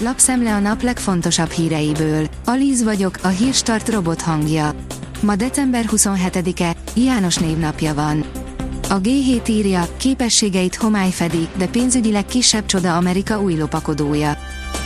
Lapszemle a nap legfontosabb híreiből. Alíz vagyok, a hírstart robot hangja. Ma december 27-e, János névnapja van. A G7 írja, képességeit homály fedi, de pénzügyileg kisebb csoda Amerika új lopakodója.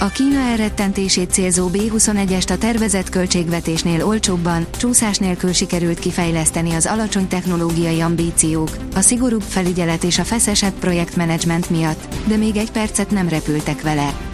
A Kína elrettentését célzó B-21-est a tervezett költségvetésnél olcsóbban, csúszás nélkül sikerült kifejleszteni az alacsony technológiai ambíciók, a szigorúbb felügyelet és a feszesebb projektmenedzsment miatt, de még egy percet nem repültek vele.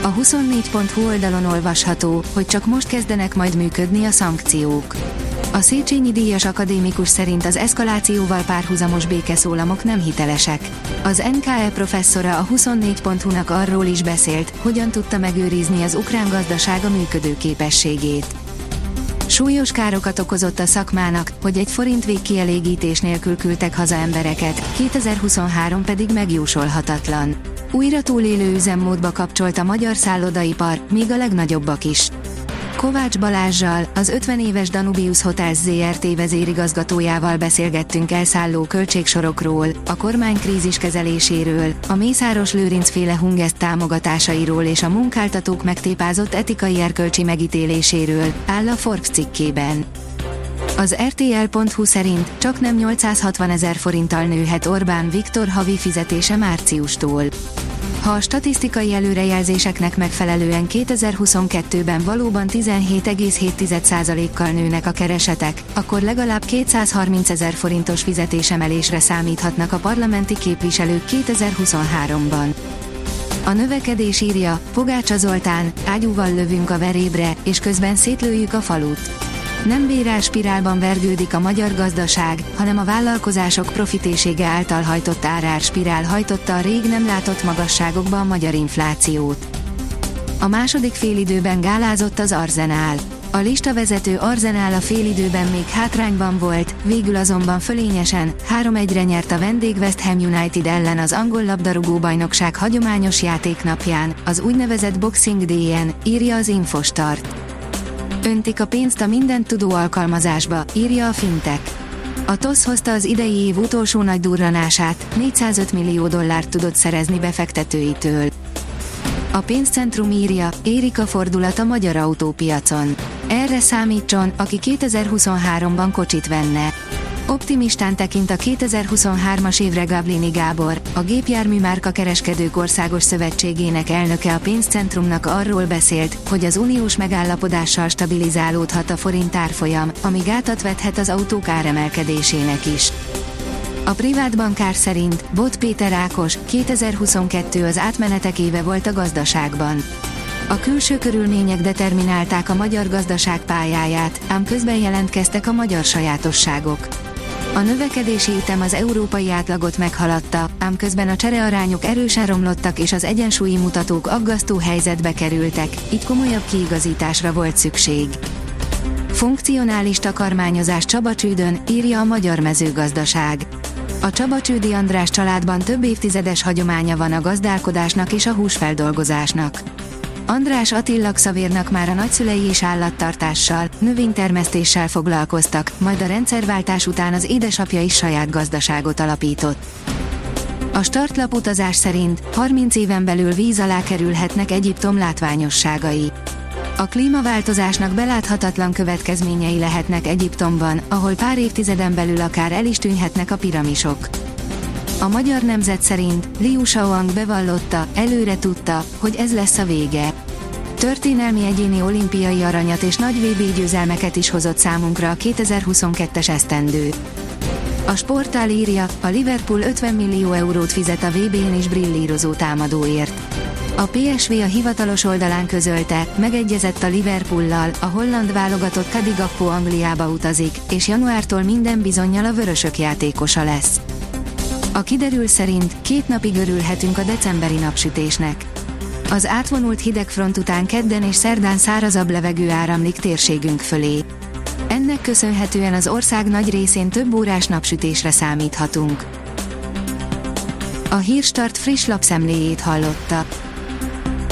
A 24.hu oldalon olvasható, hogy csak most kezdenek majd működni a szankciók. A Széchenyi díjas akadémikus szerint az eszkalációval párhuzamos békeszólamok nem hitelesek. Az NKE professzora a 24.hu-nak arról is beszélt, hogyan tudta megőrizni az ukrán gazdasága működő képességét. Súlyos károkat okozott a szakmának, hogy egy forint végkielégítés nélkül küldtek haza embereket, 2023 pedig megjósolhatatlan. Újra túlélő üzemmódba kapcsolt a magyar szállodaipar, még a legnagyobbak is. Kovács Balázsjal, az 50 éves Danubius Hotels ZRT vezérigazgatójával beszélgettünk elszálló költségsorokról, a kormány krízis kezeléséről, a Mészáros Lőrinc féle Hungest támogatásairól és a munkáltatók megtépázott etikai erkölcsi megítéléséről, áll a Forbes cikkében. Az RTL.hu szerint csak nem 860 ezer forinttal nőhet Orbán Viktor havi fizetése márciustól. Ha a statisztikai előrejelzéseknek megfelelően 2022-ben valóban 17,7%-kal nőnek a keresetek, akkor legalább 230 ezer forintos fizetésemelésre számíthatnak a parlamenti képviselők 2023-ban. A növekedés írja, Pogácsa Zoltán, ágyúval lövünk a verébre, és közben szétlőjük a falut. Nem spirálban vergődik a magyar gazdaság, hanem a vállalkozások profitésége által hajtott spirál hajtotta a rég nem látott magasságokba a magyar inflációt. A második félidőben gálázott az Arzenál. A listavezető Arzenál a félidőben még hátrányban volt, végül azonban fölényesen 3-1-re nyert a vendég West Ham United ellen az angol labdarúgó bajnokság hagyományos játéknapján, az úgynevezett Boxing Day-en, írja az Infostart. Öntik a pénzt a mindent tudó alkalmazásba, írja a Fintech. A TOSZ hozta az idei év utolsó nagy durranását, 405 millió dollárt tudott szerezni befektetőitől. A pénzcentrum írja, érik a fordulat a magyar autópiacon. Erre számítson, aki 2023-ban kocsit venne. Optimistán tekint a 2023-as évre Gablini Gábor, a gépjármű márka kereskedők országos szövetségének elnöke a pénzcentrumnak arról beszélt, hogy az uniós megállapodással stabilizálódhat a forint árfolyam, ami gátat vethet az autók áremelkedésének is. A privát bankár szerint Bot Péter Ákos 2022 az átmenetek éve volt a gazdaságban. A külső körülmények determinálták a magyar gazdaság pályáját, ám közben jelentkeztek a magyar sajátosságok. A növekedési ütem az európai átlagot meghaladta, ám közben a cserearányok erősen romlottak és az egyensúlyi mutatók aggasztó helyzetbe kerültek, így komolyabb kiigazításra volt szükség. Funkcionális takarmányozás Csabacsődön, írja a Magyar Mezőgazdaság. A Csabacsődi András családban több évtizedes hagyománya van a gazdálkodásnak és a húsfeldolgozásnak. András Attila Xavérnak már a nagyszülei és állattartással, növénytermesztéssel foglalkoztak, majd a rendszerváltás után az édesapja is saját gazdaságot alapított. A startlap utazás szerint 30 éven belül víz alá kerülhetnek Egyiptom látványosságai. A klímaváltozásnak beláthatatlan következményei lehetnek Egyiptomban, ahol pár évtizeden belül akár el is tűnhetnek a piramisok. A magyar nemzet szerint Liu Shaoang bevallotta, előre tudta, hogy ez lesz a vége. Történelmi egyéni olimpiai aranyat és nagy VB győzelmeket is hozott számunkra a 2022-es esztendő. A sportál írja, a Liverpool 50 millió eurót fizet a VB-n is brillírozó támadóért. A PSV a hivatalos oldalán közölte, megegyezett a Liverpoollal, a holland válogatott Kadi Gakpo Angliába utazik, és januártól minden bizonyal a vörösök játékosa lesz. A kiderül szerint két napig örülhetünk a decemberi napsütésnek. Az átvonult hidegfront után kedden és szerdán szárazabb levegő áramlik térségünk fölé. Ennek köszönhetően az ország nagy részén több órás napsütésre számíthatunk. A Hírstart friss lapszemléjét hallotta.